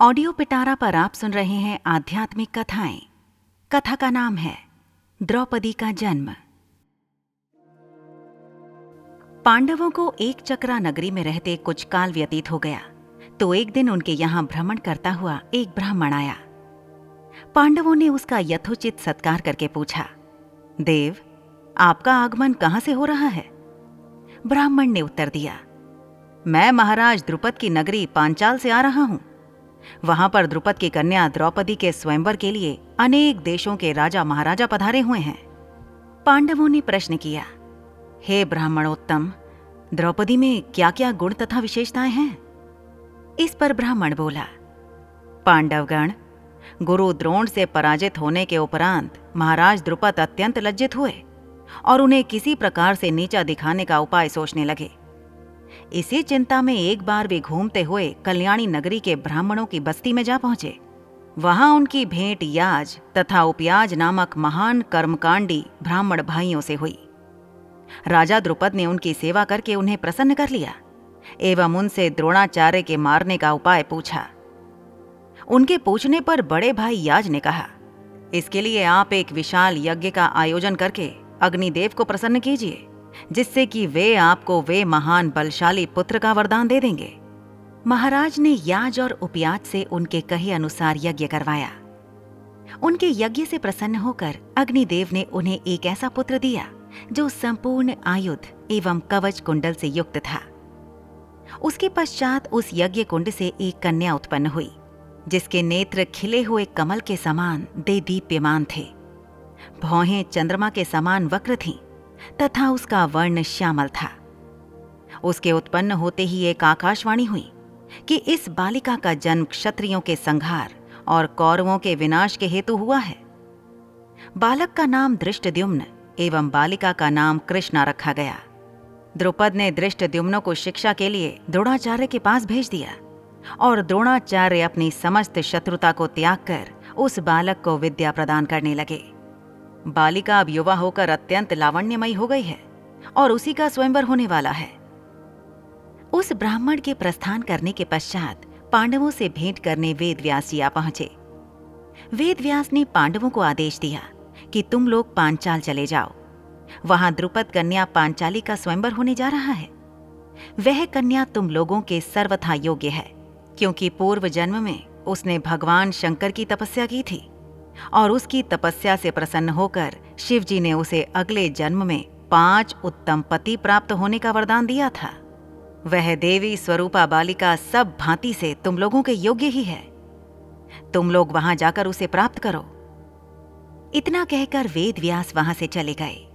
Audio पिटारा पर आप सुन रहे हैं आध्यात्मिक कथाएँ। कथा का नाम है, द्रौपदी का जन्म। पांडवों को एक चक्रा नगरी में रहते कुछ काल व्यतीत हो गया तो एक दिन उनके यहाँ भ्रमण करता हुआ एक ब्राह्मण आया। पांडवों ने उसका यथोचित सत्कार करके पूछा, देव, आपका आगमन कहाँ से हो रहा है? ब्राह्मण ने उत्तर दिया, मैं महाराज द्रुपद की नगरी पांचाल से आ रहा हूँ। वहाँ पर द्रुपद की कन्या द्रौपदी के स्वयंवर के लिए अनेक देशों के राजा महाराजा पधारे हुए हैं। पांडवों ने प्रश्न किया, हे ब्राह्मणोत्तम, द्रौपदी में क्या क्या गुण तथा विशेषताएँ हैं? इस पर ब्राह्मण बोला, पांडवगण, गुरु द्रोण से पराजित होने के उपरांत महाराज द्रुपद अत्यंत लज्जित हुए और उन्हें किसी प्रकार से नीचा दिखाने का उपाय सोचने लगे। इसी चिंता में एक बार वे घूमते हुए कल्याणी नगरी के ब्राह्मणों की बस्ती में जा पहुँचे। वहाँ उनकी भेंट याज तथा उपयाज नामक महान कर्मकांडी ब्राह्मण भाइयों से हुई। राजा द्रुपद ने उनकी सेवा करके उन्हें प्रसन्न कर लिया, एवं उनसे द्रोणाचार्य के मारने का उपाय पूछा। उनके पूछने पर बड़े भाई याज ने कहा, इसके लिए आप एक विशाल यज्ञ का आयोजन करके अग्निदेव को प्रसन्न कीजिए। जिससे कि वे आपको वे महान बलशाली पुत्र का वरदान दे देंगे। महाराज ने याज और उपयाज से उनके कहे अनुसार यज्ञ करवाया। उनके यज्ञ से प्रसन्न होकर अग्निदेव ने उन्हें एक ऐसा पुत्र दिया, जो संपूर्ण आयुध एवं कवच कुंडल से युक्त था। उसके पश्चात उस यज्ञ कुंड से एक कन्या उत्पन्न हुई, जिसके नेत्र खिले हुए कमल के समान दे दीप्यमान थे। भौहें चंद्रमा के समान वक्र थीं। तथा उसका वर्ण श्यामल था। उसके उत्पन्न होते ही एक आकाशवाणी हुई कि इस बालिका का जन्म क्षत्रियों के संघार और कौरवों के विनाश के हेतु हुआ है। बालक का नाम दृष्टद्युम्न एवं बालिका का नाम कृष्णा रखा गया। द्रुपद ने दृष्टद्युम्न को शिक्षा के लिए द्रोणाचार्य के पास भेज दिया और द्रोणाचार्य अपनी समस्त शत्रुता को त्याग कर उस बालक को विद्या प्रदान करने लगे। बालिका अब युवा होकर अत्यंत लावण्यमयी हो गई है और उसी का स्वयंवर होने वाला है। उस ब्राह्मण के प्रस्थान करने के पश्चात पांडवों से भेंट करने वेद व्यास जी आ पहुँचे। वेद व्यास ने पांडवों को आदेश दिया कि तुम लोग पांचाल चले जाओ। वहाँ द्रुपद कन्या पांचाली का स्वयंवर होने जा रहा है। वह कन्या तुम लोगों के सर्वथा योग्य है, क्योंकि पूर्व जन्म में उसने भगवान शंकर की तपस्या की थी। और उसकी तपस्या से प्रसन्न होकर शिव जी ने उसे अगले जन्म में पाँच उत्तम पति प्राप्त होने का वरदान दिया था। वह देवी स्वरूपा बालिका सब भांति से तुम लोगों के योग्य ही है। तुम लोग वहाँ जाकर उसे प्राप्त करो। इतना कहकर वेद व्यास वहाँ से चले गए।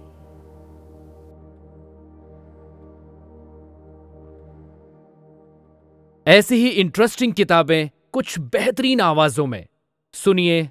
ऐसी ही इंटरेस्टिंग किताबें कुछ बेहतरीन आवाजों में। सुनिए